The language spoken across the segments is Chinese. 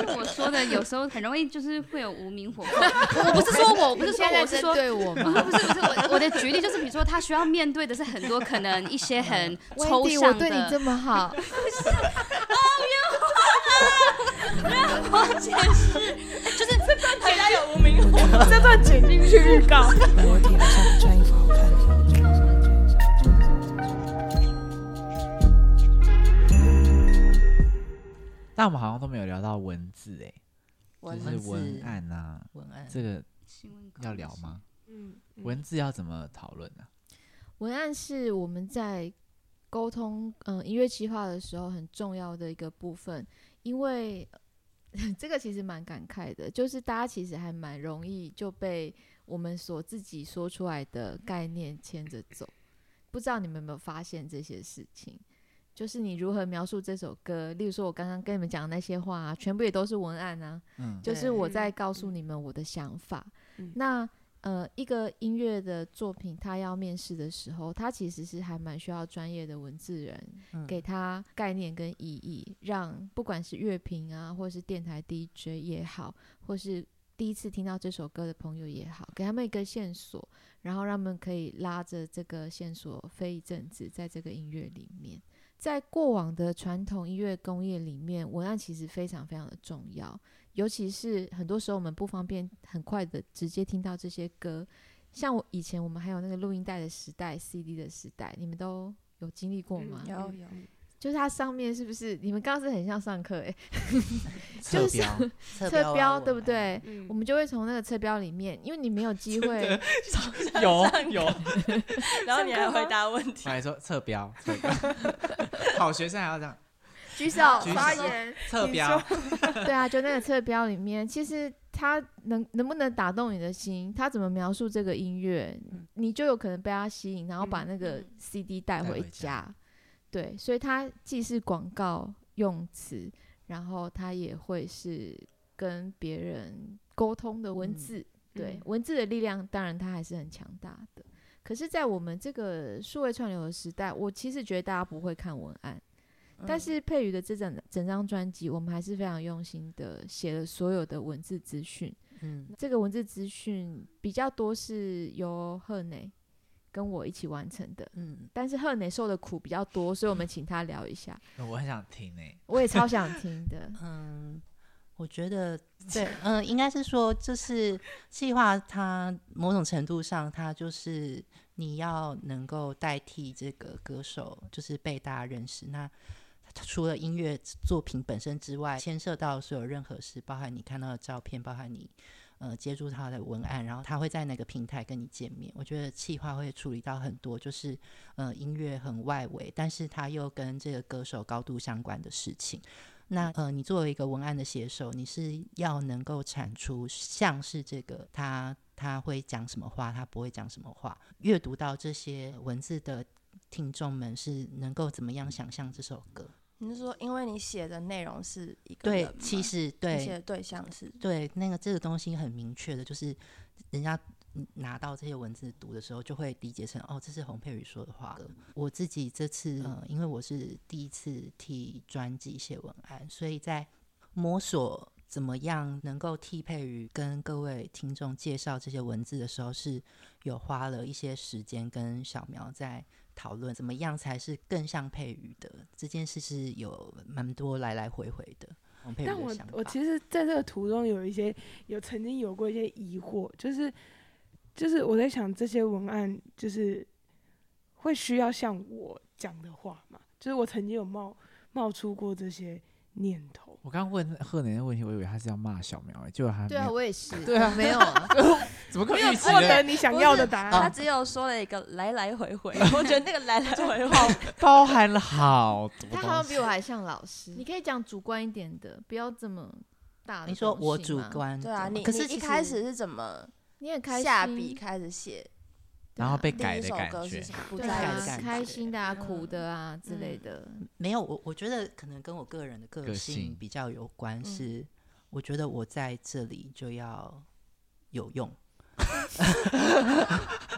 就是我说的，有时候很容易就是会有无名火爆。我不是说我，不是说我是说对 我吗？不是不是我我的举例就是，比如说他需要面对的是很多可能一些很 抽象的。我对你这么好，我解释，就是这段原来有无名火，这段剪进去预告。但我们好像都没有聊到文字哎、文就是文字案啊，文案这个要聊吗？嗯，文字要怎么讨论呢？文案是我们在沟通嗯、呃音乐计划的时候很重要的一个部分，因为 这个其实蛮感慨的，就是大家其实还蛮容易就被我们所自己说出来的概念牵着走。不知道你们有没有发现这些事情？就是你如何描述这首歌，例如说我刚刚跟你们讲的那些话、啊，全部也都是文案啊。嗯，就是我在告诉你们我的想法。嗯那呃，一个音乐的作品，他要面试的时候，他其实是还蛮需要专业的文字人，嗯给他概念跟意义，让不管是乐评啊，或是电台 DJ 也好，或是第一次听到这首歌的朋友也好，给他们一个线索，然后让他们可以拉着这个线索飞一阵子，在这个音乐里面。在过往的传统音乐工业里面，文案其实非常非常的重要，尤其是很多时候我们不方便很快的直接听到这些歌。像我以前我们还有那个录音带的时代、CD 的时代，你们都有经历过吗？有有就是它上面是不是你们刚刚是很像上课诶、就是侧标对不？对？嗯我们就会从那个侧标里面，因为你没有机会，有有，然后你还回答问题，来说侧标，侧标，好学生还要这样举手发言。侧标，对啊，就那个侧标里面，其实它能能不能打动你的心，它怎么描述这个音乐，你就有可能被它吸引，然后把那个嗯 CD 带回家。对，所以它既是广告用词，然后它也会是跟别人沟通的文字。对，嗯文字的力量当然它还是很强大的。可是，在我们这个数位串流的时代，我其实觉得大家不会看文案。但是佩瑜的这整整张专辑，我们还是非常用心的写了所有的文字资讯。嗯，这个文字资讯比较多是由贺磊跟我一起完成的，嗯，但是贺磊受的苦比较多，所以我们请他聊一下。我很想听哎，我也超想听的 嗯，我觉得 对，嗯，应该是说，就是计划它某种程度上，它就是你要能够代替这个歌手，就是被大家认识。那除了音乐作品本身之外，牵涉到所有任何事，包含你看到的照片，包含你呃接触他的文案，然后他会在哪个平台跟你见面。我觉得企划会处理到很多，就是呃音乐很外围，但是他又跟这个歌手高度相关的事情。那呃，你作为一个文案的写手，你是要能够产出像是这个他他会讲什么话，他不会讲什么话。阅读到这些文字的听众们是能够怎么样想象这首歌？你是说，因为你写的内容是一个对，其实对写的对象是对那个这个东西很明确的，就是人家拿到这些文字读的时候，就会理解成哦，这是洪佩瑜说的话。我自己这次呃，因为我是第一次替专辑写文案，所以在摸索怎么样能够替配于跟各位听众介绍这些文字的时候，是有花了一些时间跟小苗在讨论怎么样才是更像佩瑜的这件事，是有蛮多来来回回的。但我我其实在这个途中有一些有曾经有过一些疑惑，就是就是我在想这些文案就是会需要像我讲的话嘛？就是我曾经有冒冒出过这些念头，我刚刚问贺年的问题，我以为他是要骂小苗哎，结果他对啊，我也是，对啊没有 啊，怎么可能没有获得你想要的答案他。只有说了一个来来回回，我觉得那个来来回回，包含了好多他好像。比我还像老师。你可以讲主观一点的，不要这么大的你说我主观对啊，你你一可是一开始是怎么你也开心，下笔开始写？然后被改的感觉对改的感，开心的啊、嗯苦的啊之类的。没有，我我觉得可能跟我个人的个个性。性比较有关，嗯。是我觉得我在这里就要有用，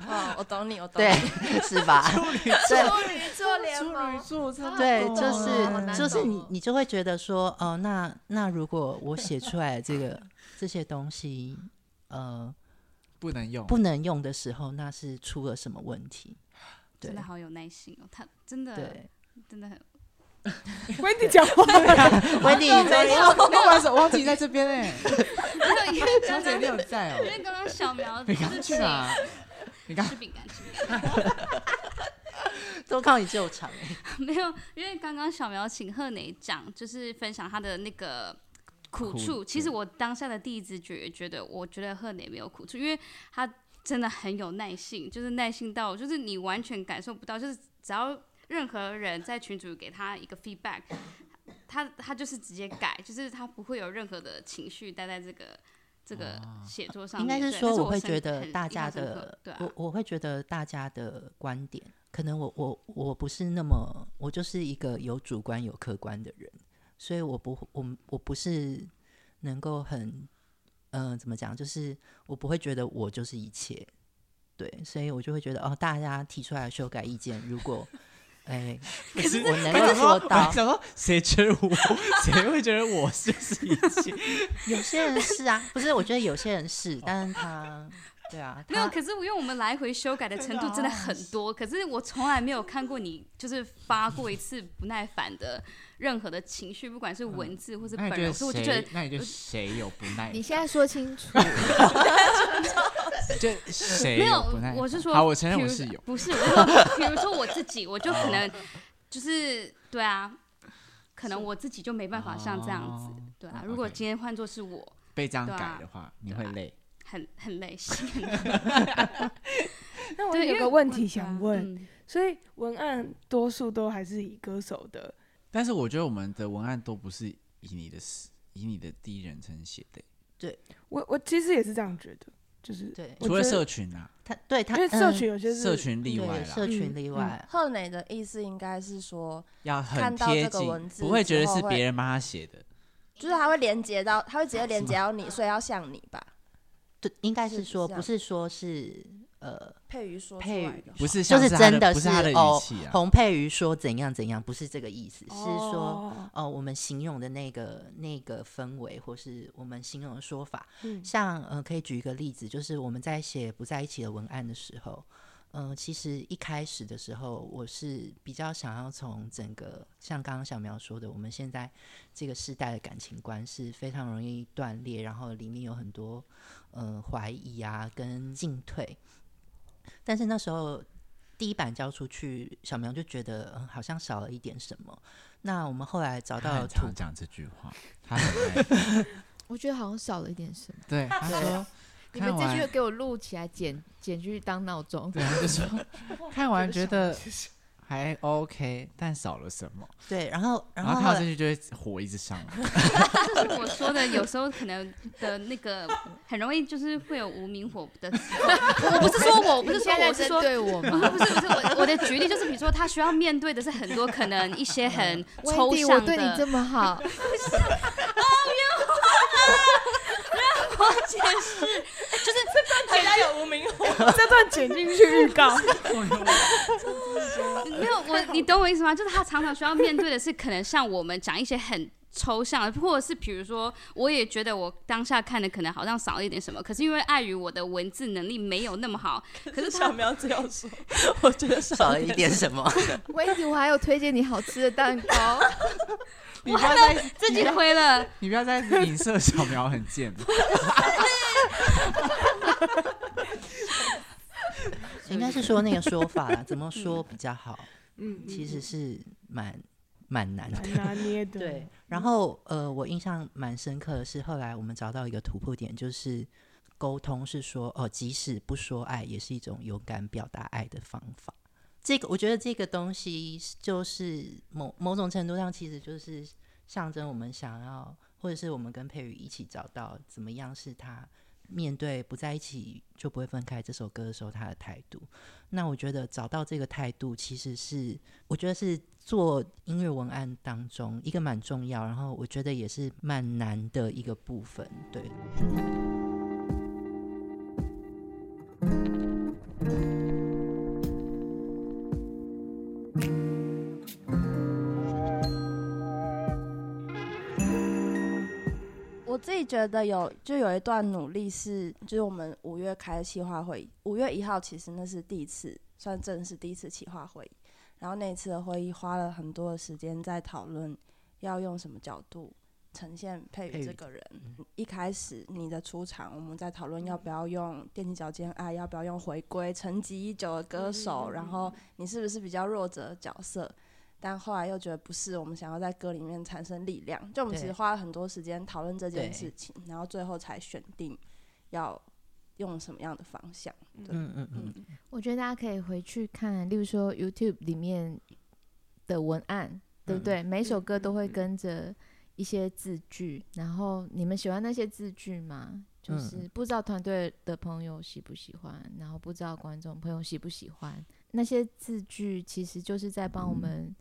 哦，我懂你，我懂对你。，是吧？对。处女座联处女，座真的对，就是就是你你就会觉得说，哦、那那如果我写出来的这个这些东西，呃，不能用，不能用的时候，那是出了什么问题？对真的好有耐心哦，他真的对，真的很温迪讲话，温迪，你这里那玩手忘记在这边哎，没有，因为小姐你有在哦？因为刚刚小苗你刚去哪？你刚吃饼干，吃饼干。都靠你救场欸。没有，因为刚刚小苗请贺磊讲，就是分享他的那个苦苦处。其实我当下的第一直觉也觉得，我觉得贺磊没有苦处，因为他真的很有耐性，就是耐性到，就是你完全感受不到，就是只要任何人在群主给他一个 feedback，他他就是直接改，就是他不会有任何的情绪待在这个。这个写作上应，该是说，我会觉得大家的，对啊，我我会觉得大家的观点，可能我我我不是那么，我就是一个有主观有客观的人，所以我不我我不是能够很，嗯、怎么讲，就是我不会觉得我就是一切，对，所以我就会觉得哦，大家提出来的修改意见，如果哎，可是我能够做到，想说谁觉得我，谁会觉得我就是一切？有些人是啊，不是，我觉得有些人是，但是他，对啊，没有，可是我因为我们来回修改的程度真的很多，可是我从来没有看过你就是发过一次不耐烦的任何的情绪，不管是文字或是本人，所以我就觉得谁？那你觉得谁有不耐你？现在说清楚，就谁没有不耐？我是说，好，我承认比如我是有。不是，我是说，比如说我自己，我就可能就是对啊，可能我自己就没办法像这样子哦，对啊哦。如果今天换作是我，被这样改的话，你会累。很很累心。那我有个问题想问，嗯所以文案多数都还是以歌手的，但是我觉得我们的文案都不是以你的视以你的第一人称写的，对我我其实也是这样觉得，就是对除了社群啊，他对他因为社嗯群有些是社群例外啦，社群例外，贺磊的意思应该是说，要很贴近文，字不会觉得是别人帮他写的。就是他会连接到，他会直接连接到你，所以要像你吧。对，应该是是说不是说是呃，佩瑜说佩瑜不是就是真的不是哦洪佩瑜说怎样怎样，不是这个意思，是说哦哦，我们形容的那个那个氛围，或是我们形容的说法，嗯。像呃，可以举一个例子，就是我们在写不在一起的文案的时候，嗯、其实一开始的时候，我是比较想要从整个像刚刚小苗说的，我们现在这个时代的感情观是非常容易断裂，然后里面有很多呃怀疑啊跟进退，但是那时候。第一版交出去，小苗就觉得、嗯、好像少了一点什么。那我们后来找到图很常讲这句话，他很 我觉得好像少了一点什么。对他说你们这句给我录起来，剪剪去当闹钟。对，他就说 看完觉得还 OK，但少了什么，对，然后然然后看到后后来这句就会火一直上来。这是我说的，有时候可能的那个很容易就是会有无名火的时候。我不是说我，我不是说我是说。对我不是吗？不是不是，我我的举例就是，比如说他需要面对的是很多可能一些很抽象对你这的，么好，解释，就是这段剪有无名火，这段剪进去预告，没有我，你懂我意思吗？就是他常常需要面对的是可能像我们讲一些很抽象的，或者是比如说，我也觉得我当下看的可能好像少了一点什么，可是因为碍于我的文字能力没有那么好，可是小苗只有说，我觉得少了一点什么。我还有推荐你好吃的蛋糕。你不要再自己推了，你不要再影射小苗很贱。应该是说那个说法啦，怎么说比较好？嗯，其实是蛮蛮难的。蛮拿捏的，对，然后呃，我印象蛮深刻的是，后来我们找到一个突破点，就是沟通是说，哦，即使不说爱，也是一种勇敢表达爱的方法。这个我觉得这个东西就是某某种程度上，其实就是象征我们想要，或者是我们跟佩瑜一起找到怎么样是他面对不在一起就不会分开这首歌的时候他的态度。那我觉得找到这个态度，其实是我觉得是做音乐文案当中一个蛮重要，然后我觉得也是蛮难的一个部分。对，觉得有，就有一段努力是，就是我们五月开的企划会议，五月一号其实那是第一次，算正式第一次企划会议。然后那一次的会议花了很多的时间在讨论要用什么角度呈现佩宇这个人。一开始你的出场，我们在讨论要不要用踮起脚尖爱，要不要用回归沉寂已久的歌手，然后你是不是比较弱者的角色？但后来又觉得不是，我们想要在歌里面产生力量，就我们其实花了很多时间讨论这件事情，然后最后才选定要用什么样的方向。对，嗯嗯嗯，我觉得大家可以回去看，例如说 YouTube 里面的文案，对不嗯。对？每首歌都会跟着一些字句，然后你们喜欢那些字句吗？就是嗯不知道团队的朋友喜不喜欢，然后不知道观众朋友喜不喜欢。那些字句，其实就是在帮我们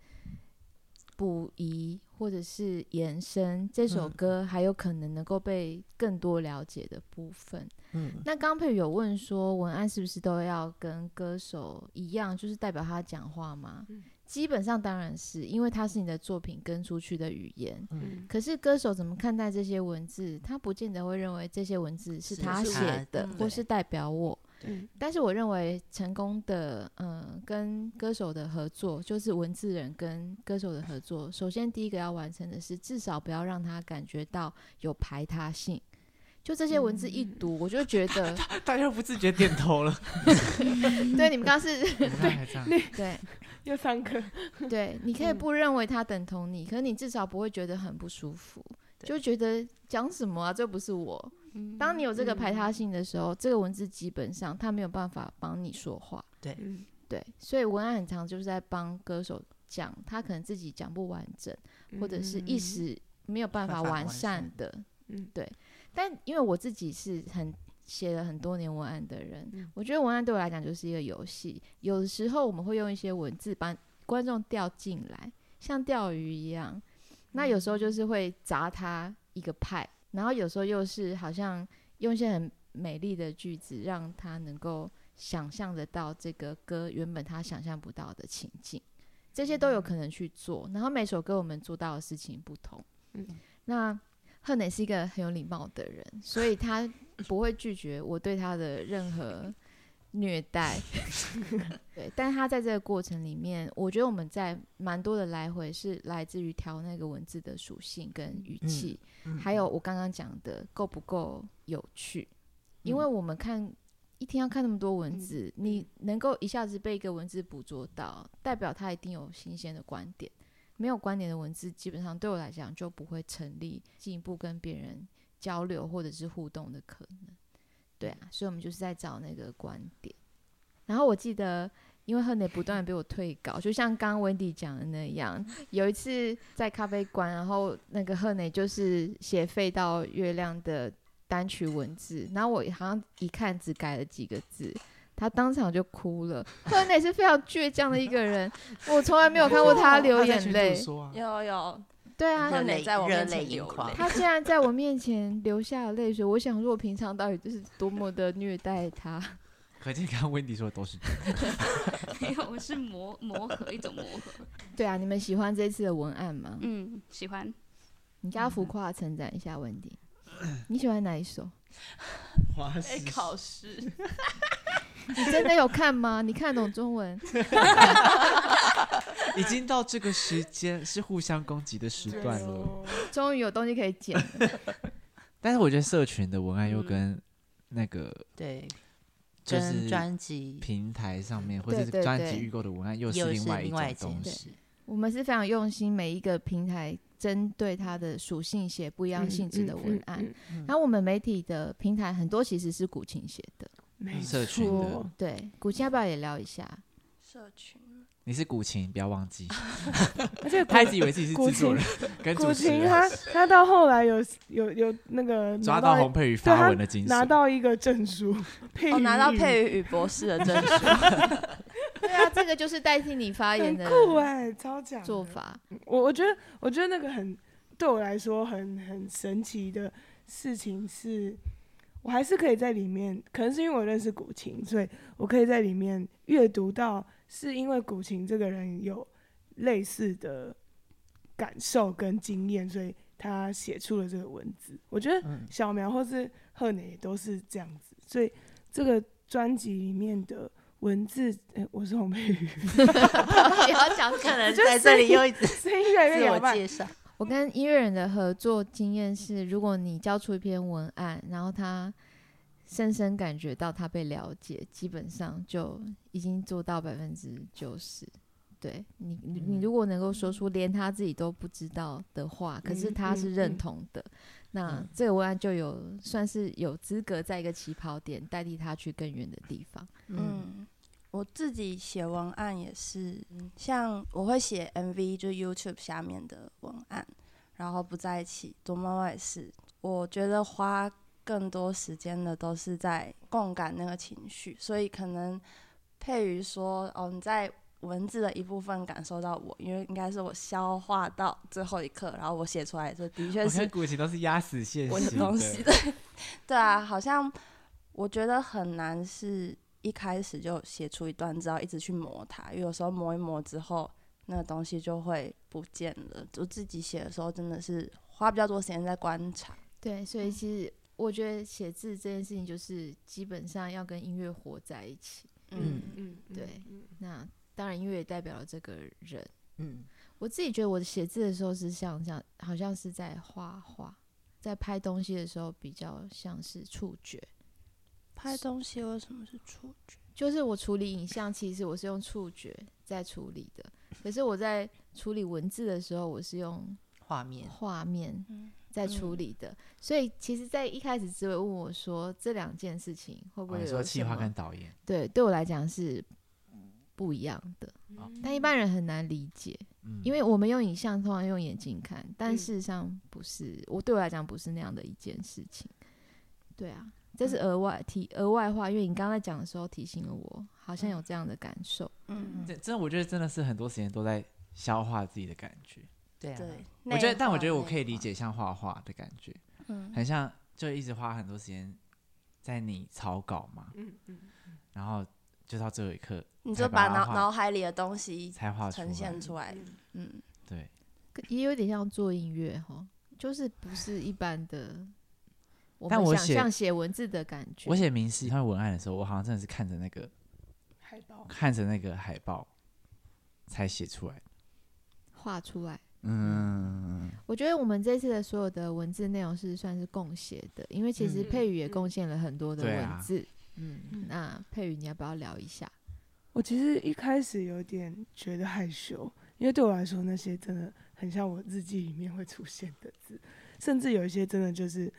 补遗或者是延伸这首嗯歌还有可能能够被更多了解的部分。嗯那刚佩有问说，文案是不是都要跟歌手一样，就是代表他讲话吗？嗯基本上当然是，因为它是你的作品跟出去的语言。嗯可是歌手怎么看待这些文字？他不见得会认为这些文字是是他写的，嗯或是代表我。嗯但是我认为成功的，嗯、跟歌手的合作，就是文字人跟歌手的合作。首先，第一个要完成的是，至少不要让他感觉到有排他性。就这些文字一读，我就觉得，大家不自觉点头了。对你们刚刚是，对又上课，对，你可以嗯不认为他等同你，可是你至少不会觉得很不舒服，就觉得讲什么啊，这不是我。当你有这个排他性的时候，这个文字基本上他没有办法帮你说话。对对，所以文案很长就是在帮歌手讲，他可能自己讲不完整，或者是一时没有办法完善善的。嗯对。但因为我自己是很写了很多年文案的人，嗯我觉得文案对我来讲就是一个游戏。有的时候我们会用一些文字把观众调进来，像钓鱼一样。那有时候就是会砸他一个派，然后有时候又是好像用一些很美丽的句子，让他能够想象得到这个歌原本他想象不到的情境，这些都有可能去做。然后每首歌我们做到的事情不同。嗯那赫磊是一个很有礼貌的人，所以他不会拒绝我对他的任何虐待。对，但是他在这个过程里面，我觉得我们在蛮多的来回是来自于调那个文字的属性跟语气，嗯还有我刚刚讲的够不够有趣，因嗯为我们看。一天要看那么多文字，你能够一下子被一个文字捕捉到，代表他一定有新鲜的观点。没有观点的文字，基本上对我来讲就不会成立进一步跟别人交流或者是互动的可能。对啊，所以我们就是在找那个观点。然后我记得，因为赫内不断被我退稿，就像刚刚 Wendy 讲的那样，有一次在咖啡馆，然后那个赫内就是写飞到月亮的单曲文字，然后我好像一看只改了几个字。他当场就哭了。赫内是非常倔强的一个人，我从来没有看过他流眼泪。有有，对啊，热热泪在我面前流泪。他竟然在我面前流下了泪水，我想说，我平常到底就是多么的虐待他。可见刚刚温迪说的都是真的。没有，我是磨磨合一种磨合。对啊，你们喜欢这次的文案吗？嗯，喜欢。你加浮夸地称赞一下温迪，你喜欢哪一首？花哎，考试 你真的有看吗？你看懂中文？已经到这个时间是互相攻击的时段了。哦终于有东西可以剪了。但是我觉得社群的文案又嗯跟那个对，就是专辑平台上面或者是专辑预购的文案又又是是另外一种东件西。事。我们是非常用心，每一个平台针对它的属性写不一样性质的文案。嗯嗯然后我们媒体的平台很多其实是古琴写的，没社群的错对，古琴要不要也聊一下？社群，你是古琴，不要忘记。而且古他一直以为自己是古制作琴人跟古琴他他到后来有有有那个抓到到洪佩瑜发文的精神。拿到一个证书，配哦，拿到语佩瑜与博士的证书，对啊，这个就是代替你发言很的酷哎、超强做法。我我觉得，我觉得那个很对我来说很很神奇的事情是，我还是可以在里面，可能是因为我认识古琴，所以我可以在里面阅读到，是因为古琴这个人有类似的感受跟经验，所以他写出了这个文字。我觉得嗯小苗或是贺磊也都是这样子，所以这个专辑里面的文字，诶我是洪佩瑜，也要讲可能在这里又一直 声音越来越自。我介绍，我跟音乐人的合作经验是，如果你交出一篇文案，然后他深深感觉到他被了解，基本上就已经做到百分之九十。对你，你你如果能够说出连他自己都不知道的话，可是嗯他是认同的，那嗯。这个文案就有算是有资格在一个起跑点代替他去更远的地方。嗯。嗯，我自己写文案也是，像我会写 MV，就是 YouTube 下面的文案，然后不在一起，躲妈妈也是，我觉得花更多时间的都是在共感那个情绪，所以可能配于说，哦，你在文字的一部分感受到我，因为应该是我消化到最后一刻，然后我写出来，这的确是古琴都是压死线我的东西，对对啊，好像我觉得很难是一开始就写出一段，只要一直去磨它，因为有时候磨一磨之后，那个东西就会不见了。我自己写的时候，真的是花比较多时间在观察。对，所以其实我觉得写字这件事情，就是基本上要跟音乐活在一起。嗯嗯，对那当然，音乐也代表了这个人。嗯我自己觉得我写字的时候是像这样，好像是在画画，在拍东西的时候比较像是触觉。拍东西为什么是触觉？就是我处理影像，其实我是用触觉在处理的，可是我在处理文字的时候，我是用画面，画面嗯在处理的。所以其实，在一开始，志伟问我说，这两件事情会不哦会说企划跟导演，对，对我来讲是不一样的，但一般人很难理解，嗯，因为我们用影像通常用眼睛看，但嗯事实上不是，我对我来讲不是那样的一件事情。对啊，这是额外提额外话，因为你刚才讲的时候提醒了我，好像有这样的感受。嗯，这真的我觉得真的是很多时间都在消化自己的感觉。对啊，对。我觉得，但我觉得我可以理。解像画画的感觉，嗯很像就一直花很多时间在你草稿嘛，嗯嗯，然后就到最后一刻你就把脑脑海里的东西才画呈现出来。嗯，对，也有点像做音乐哈，就是不是一般的，我但我想象写文字的感觉。我写明示他文案的时候，我好像真的是看着那个海报，看着那个海报才写出来。画出来。嗯，我觉得我们这次的所有的文字内容是算是共写的，因为其实嗯佩宇也嗯贡献了很多的对啊文字。嗯嗯那佩宇你要不要聊一下？我其实一开始有点觉得害羞，因为对我来说那些真的很像我日记里面会出现的字，甚至有一些真的就是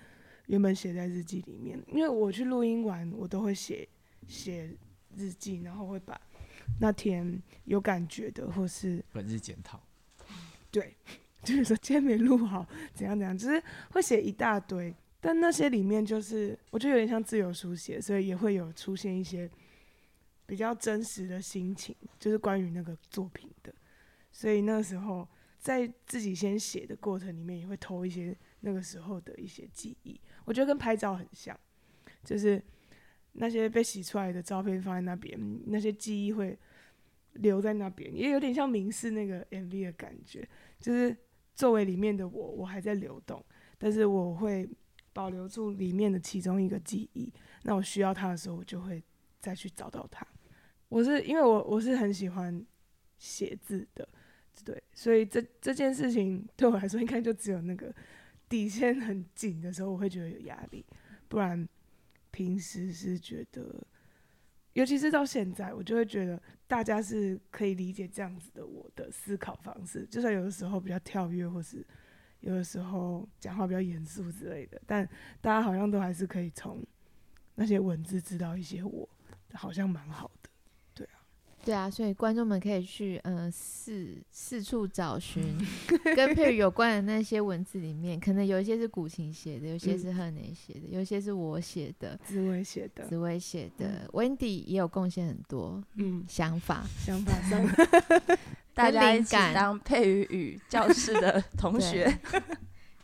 原本写在日记里面。因为我去录音完，我都会写写日记，然后会把那天有感觉的，或是本日检讨。对，就是说今天没录好，怎样怎样，就是会写一大堆。但那些里面就是我觉得有点像自由书写，所以也会有出现一些比较真实的心情，就是关于那个作品的。所以那个时候在自己先写的过程里面，也会偷一些那个时候的一些记忆。我觉得跟拍照很像，就是那些被洗出来的照片放在那边，那些记忆会留在那边，也有点像明示那个 MV 的感觉。就是作为里面的我，我还在流动，但是我会保留住里面的其中一个记忆。那我需要它的时候，我就会再去找到它。我是因为我我是很喜欢写字的，对，所以这这件事情对我来说，应该就只有那个底线很紧的时候，我会觉得有压力，不然平时是觉得。尤其是到现在，我就会觉得大家是可以理解这样子的我的思考方式，就算有的时候比较跳跃，或是有的时候讲话比较严肃之类的，但大家好像都还是可以从那些文字知道一些我，好像蛮好的。对啊，所以观众们可以去呃四四处找寻 跟佩瑜有关的那些文字里面，可能有一些是古琴写的，有些嗯是贺磊写的，有一些是我写的，紫薇写的，紫薇写的，Wendy 也有贡献很多嗯，想法。想法上，大家一起当佩瑜与教室的 同学。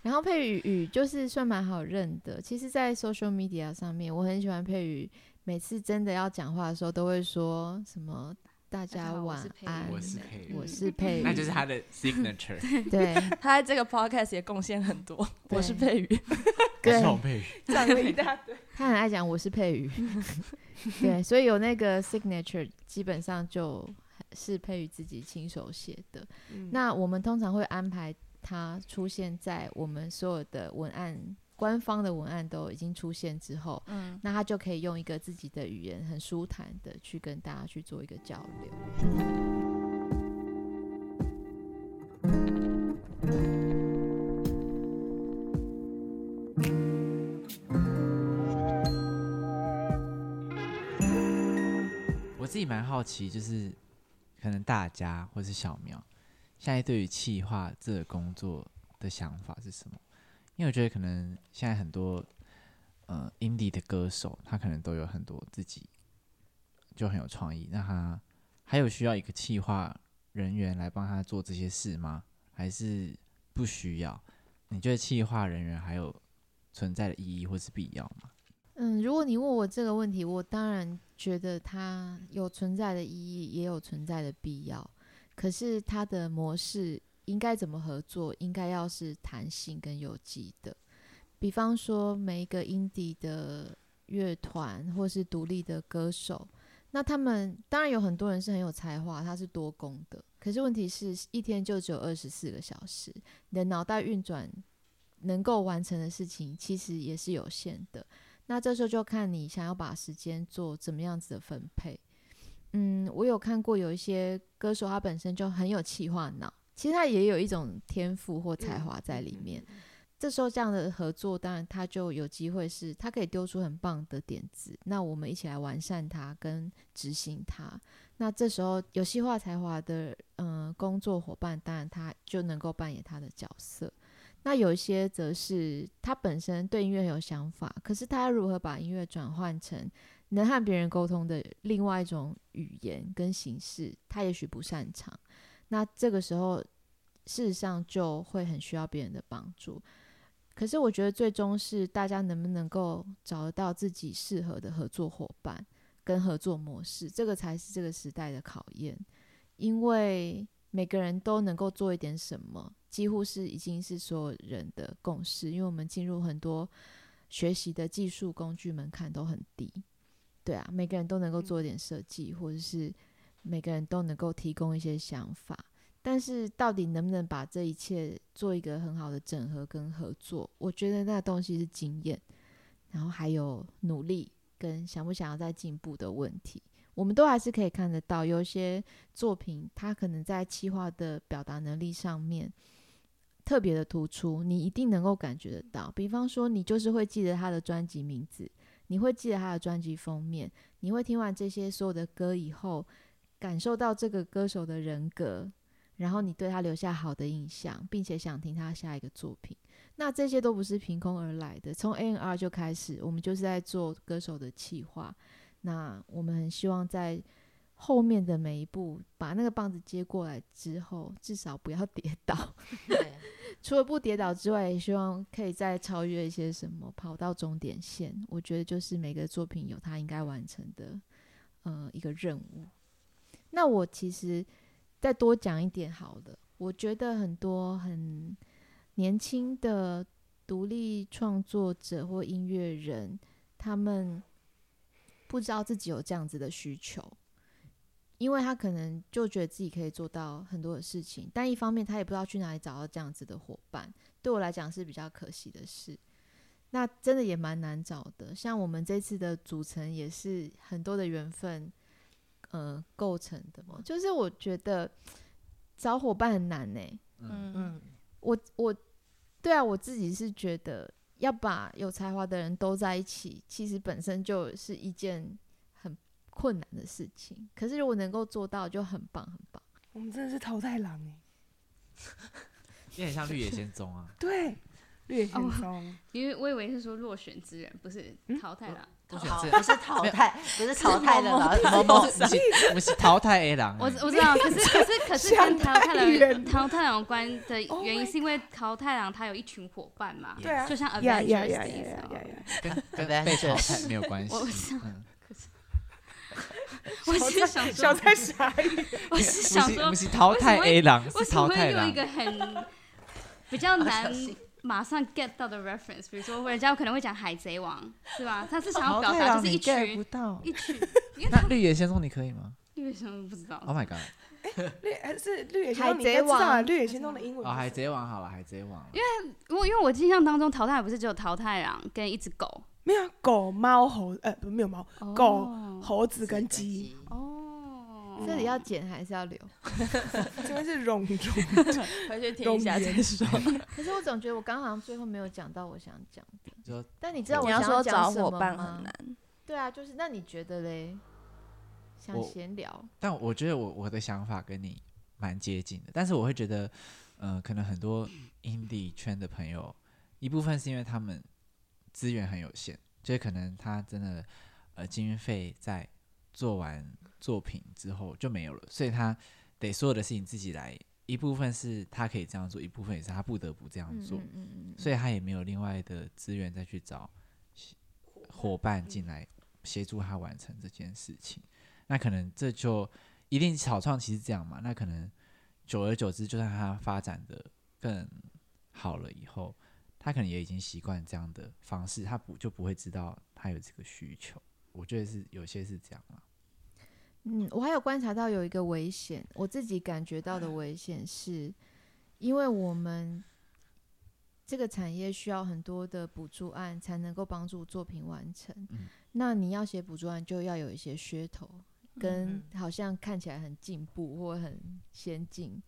然后佩瑜语就是算蛮好认的。其实，在 social media 上面，我很喜欢佩瑜，每次真的要讲话的时候，都会说什么大家晚安。我是佩我嗯是佩瑜，那就是他的 signature，对 他在这个 podcast 也贡献很多。我是佩瑜，对，宋佩瑜，讲了一大堆。他很爱讲我是佩瑜，对，所以有那个 signature 基本上就是佩瑜自己亲手写的。嗯那我们通常会安排他出现在我们所有的文案、官方的文案都已经出现之后，嗯，那他就可以用一个自己的语言，很舒坦的去跟大家去做一个交流。我自己蛮好奇，就是可能大家或是小苗，现在对于企划这个工作的想法是什么？因为我觉得可能现在很多呃 indie 的歌手，他可能都有很多自己就很有创意，那他还有需要一个企划人员来帮他做这些事吗？还是不需要？你觉得企划人员还有存在的意义或是必要吗？嗯，如果你问我这个问题，我当然觉得它有存在的意义，也有存在的必要。可是它的模式应该怎么合作，应该要是弹性跟有机的。比方说，每一个 indie 的乐团或是独立的歌手，那他们当然有很多人是很有才华，他是多工的。可是问题是，一天就只有二十四个小时，你的脑袋运转能够完成的事情，其实也是有限的。那这时候就看你想要把时间做怎么样子的分配。嗯，我有看过有一些歌手，他本身就很有企划脑，其实他也有一种天赋或才华在里面。这时候这样的合作，当然他就有机会是，他可以丢出很棒的点子，那我们一起来完善它跟执行它。那这时候有细化才华的嗯、呃工作伙伴，当然他就能够扮演他的角色。那有一些则是他本身对音乐很有想法，可是他如何把音乐转换成能和别人沟通的另外一种语言跟形式，他也许不擅长。那这个时候，事实上就会很需要别人的帮助。可是我觉得最终是大家能不能够找得到自己适合的合作伙伴跟合作模式，这个才是这个时代的考验。因为每个人都能够做一点什么，几乎是已经是所有人的共识。因为我们进入很多学习的技术工具门槛都很低，对啊，每个人都能够做一点设计，或者是每个人都能够提供一些想法。但是到底能不能把这一切做一个很好的整合跟合作？我觉得那东西是经验，然后还有努力跟想不想要再进步的问题。我们都还是可以看得到，有些作品它可能在企划的表达能力上面特别的突出，你一定能够感觉得到。比方说，你就是会记得他的专辑名字，你会记得他的专辑封面，你会听完这些所有的歌以后，感受到这个歌手的人格，然后你对他留下好的印象，并且想听他下一个作品。那这些都不是凭空而来的，从 A N R 就开始，我们就是在做歌手的企划。那我们很希望在后面的每一步把那个棒子接过来之后，至少不要跌倒。对，除了不跌倒之外，也希望可以再超越一些什么，跑到终点线。我觉得就是每个作品有它应该完成的呃一个任务。那我其实再多讲一点好了，我觉得很多很年轻的独立创作者或音乐人，他们不知道自己有这样子的需求，因为他可能就觉得自己可以做到很多的事情，但一方面他也不知道去哪里找到这样子的伙伴，对我来讲是比较可惜的事。那真的也蛮难找的，像我们这次的组成也是很多的缘分，呃，构成的嘛。就是我觉得找伙伴很难呢、嗯嗯，我我对啊，我自己是觉得要把有才华的人都在一起，其实本身就是一件很困难的事情。可是如果能够做到，就很棒很棒。我们真的是淘汰狼哎、有点像绿野仙踪啊。对，略先哦锋，因为我以为是说落选之人，不是淘汰了。不是淘汰，不是淘汰的了，某某不 是不是淘汰 A 狼我欸，我知道，可是 可是可是跟淘汰人狼淘汰狼有关的 Oh 原因，是因为淘汰狼他有一群伙伴嘛，对啊，就像 Avengers 呀的意思哦。呀呀呀呀！跟跟被淘汰没有关系。我知道嗯我是想小说，菜傻眼，我是想说不是淘汰 A 狼，我是淘汰狼一。个很比较难马上 get 到的 reference？比如说，人家可能会讲海贼王，是吧？他是想要表达就是一群到，一群，那绿野仙踪你可以吗绿野仙踪不知道？？Oh my god！绿还是绿野仙海贼知道啊，王绿野仙踪的英文哦，海贼王好了，海贼王。因为我因为我印象当中淘汰不是只有淘汰狼跟一只狗，没有啊狗、猫、猴，呃，没有猫，狗哦猴子跟鸡，哦，这里要剪还是要留？这边是绒绒。回去听一下再说。可是我总觉得我刚好像最后没有讲到我想讲的。就但你知道我想要想说找讲什么伙伴吗很难，对啊，就是那你觉得嘞？想我闲聊，但我觉得我我的想法跟你蛮接近的，但是我会觉得，呃，可能很多 indie 圈的朋友，一部分是因为他们资源很有限，就是可能他真的呃经运费在做完作品之后就没有了，所以他得所有的事情自己来。一部分是他可以这样做，一部分也是他不得不这样做，嗯嗯嗯嗯，所以他也没有另外的资源再去找伙伴进来协助他完成这件事情。那可能这就一定草创其实这样嘛？那可能久而久之，就算他发展的更好了以后，他可能也已经习惯这样的方式，他不就不会知道他有这个需求。我觉得是有些是这样啊。嗯，我还有观察到有一个危险，我自己感觉到的危险是，因为我们这个产业需要很多的补助案才能够帮助作品完成。嗯那你要写补助案，就要有一些噱头，跟嗯好像看起来很进步或很先进。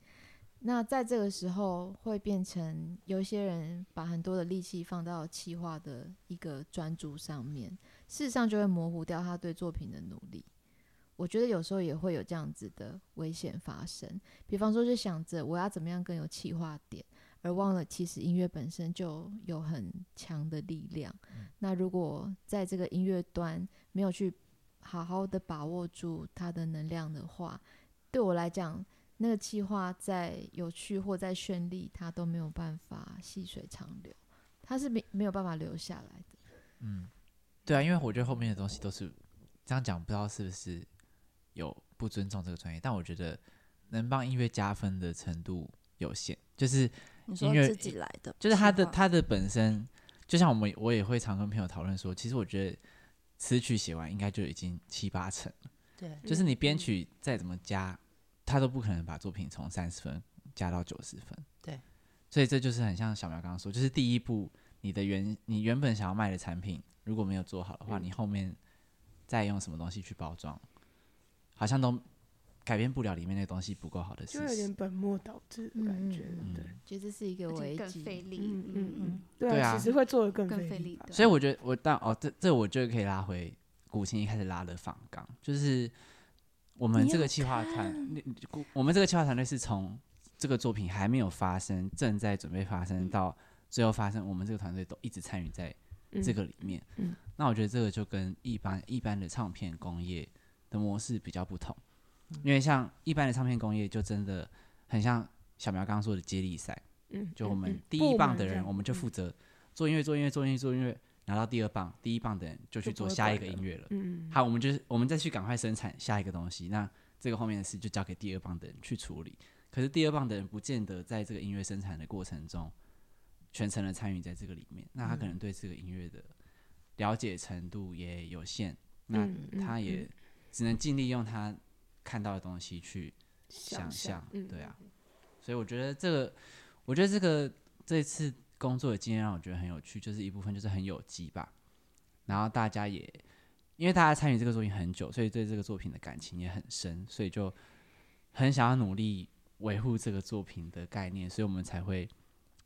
那在这个时候，会变成有些人把很多的力气放到企划的一个专注上面，事实上就会模糊掉他对作品的努力。我觉得有时候也会有这样子的危险发生，比方说就想着我要怎么样更有气化点，而忘了其实音乐本身就有很强的力量。那如果在这个音乐端没有去好好的把握住它的能量的话，对我来讲，那个气化再有趣或再绚丽，它都没有办法细水长流，它是没没有办法留下来的。嗯，对啊，因为我觉得后面的东西都是这样讲，不知道是不是有不尊重这个专业，但我觉得能帮音乐加分的程度有限，就是音乐自己来的，就是它的计划它的本身，就像我们我也会常跟朋友讨论说，其实我觉得词曲写完应该就已经七八成了，对，就是你编曲再怎么加，他都不可能把作品从三十分加到九十分。对，所以这就是很像小苗刚刚说，就是第一步，你的原你原本想要卖的产品如果没有做好的话，嗯。你后面再用什么东西去包装，好像都改变不了里面那个东西不够好的就有事实。点本末倒置的感觉，嗯对，觉得这是一个危机。费力，嗯嗯。嗯嗯，对对啊。啊，其实会做的更更费力所以我觉得我但哦，这这我就可以拉回古琴一开始拉的仿纲，就是我们这个企划团，你你古我们这个企划团队是从这个作品还没有发生，正在准备发生到最后发生，我们这个团队都一直参与在这个里面。嗯。那我觉得这个就跟一般一般的唱片工业的模式比较不同，因为像一般的唱片工业就真的很像小苗刚刚说的接力赛。嗯，就我们第一棒的人，我们就嗯负责做音乐、做音乐、做音乐、做音乐，拿到第二棒，第一棒的人就去做下一个音乐了。嗯，好，我们就是我们再去赶快生产下一个东西，那这个后面的事就交给第二棒的人去处理。可是第二棒的人不见得在这个音乐生产的过程中全程的参与在这个里面，那他可能对这个音乐的了解程度也有限，那他也嗯只能尽力用他看到的东西去想想象，嗯对啊，所以我觉得这个，我觉得这个这次工作的经验让我觉得很有趣，就是一部分就是很有机吧，然后大家也因为大家参与这个作品很久，所以对这个作品的感情也很深，所以就很想要努力维护这个作品的概念，所以我们才会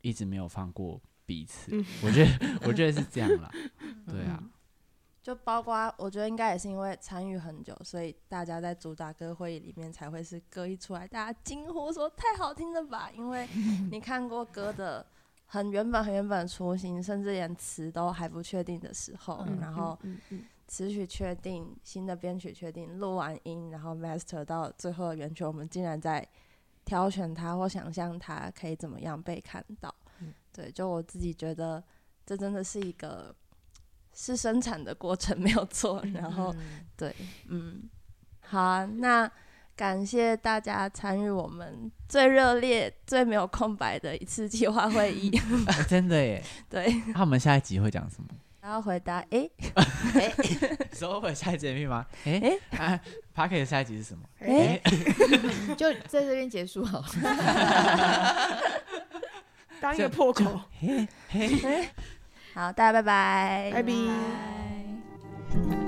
一直没有放过彼此。嗯。我觉得，我觉得是这样啦，对啊，就包括我觉得应该也是因为参与很久，所以大家在主打歌会议里面才会是歌一出来，大家惊呼说太好听了吧？因为 你看过歌的很原本很原本的雏形，甚至连词都还不确定的时候，嗯然后嗯嗯词曲确定，新的编曲确定，录完音，然后 master 到最后的原曲，我们竟然在挑选它或想象它可以怎么样被看到。嗯对，就我自己觉得这真的是一个是生产的过程 没有错，然后嗯对，嗯，好啊，那感谢大家参与我们最热烈、最没有空白的一次计划会议。哎真的耶。对，那我们下一集会讲什么？然后回答，诶，说会有下一集的密码？哎哎 p a r k e 的下一集是什么？哎哎，就在这边结束好了。当一个破口。嘿嘿。好大家拜拜。拜拜。